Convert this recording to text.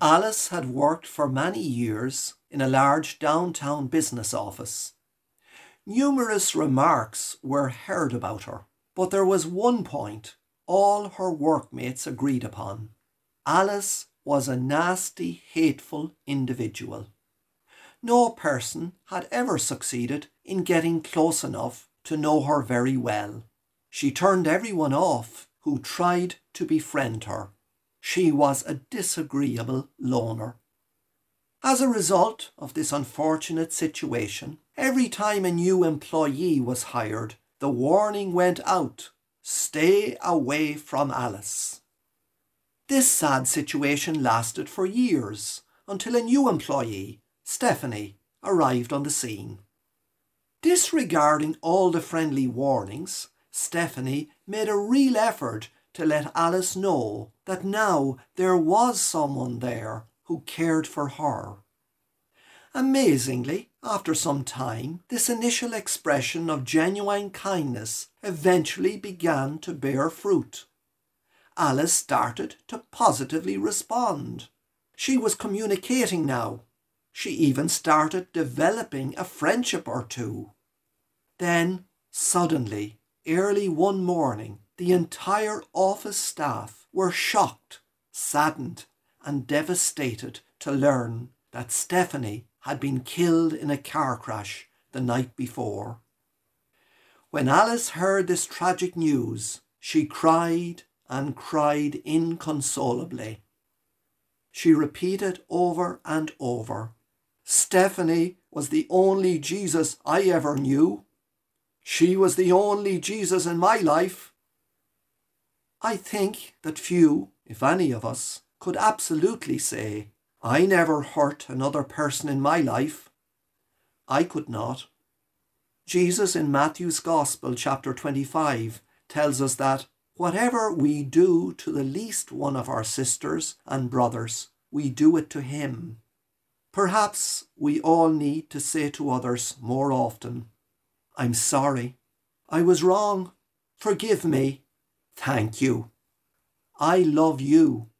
Alice had worked for many years in a large downtown business office. Numerous remarks were heard about her, but there was one point all her workmates agreed upon. Alice was a nasty, hateful individual. No person had ever succeeded in getting close enough to know her very well. She turned everyone off who tried to befriend her. She was a disagreeable loner. As a result of this unfortunate situation, every time a new employee was hired, the warning went out stay away from Alice. This sad situation lasted for years until a new employee, Stephanie, arrived on the scene. Disregarding all the friendly warnings, Stephanie made a real effort to let Alice know that now there was someone there who cared for her. Amazingly, after some time, this initial expression of genuine kindness eventually began to bear fruit. Alice started to positively respond. She was communicating now. She even started developing a friendship or two. Then, suddenly, early one morning, the entire office staff were shocked, saddened, and devastated to learn that Stephanie had been killed in a car crash the night before. When Alice heard this tragic news, she cried and cried inconsolably. She repeated over and over, Stephanie was the only Jesus I ever knew. She was the only Jesus in my life. I think that few, if any of us, could absolutely say, I never hurt another person in my life. I could not. Jesus in Matthew's Gospel, chapter 25, tells us that whatever we do to the least one of our sisters and brothers, we do it to him. Perhaps we all need to say to others more often, I'm sorry. I was wrong. Forgive me. Thank you. I love you.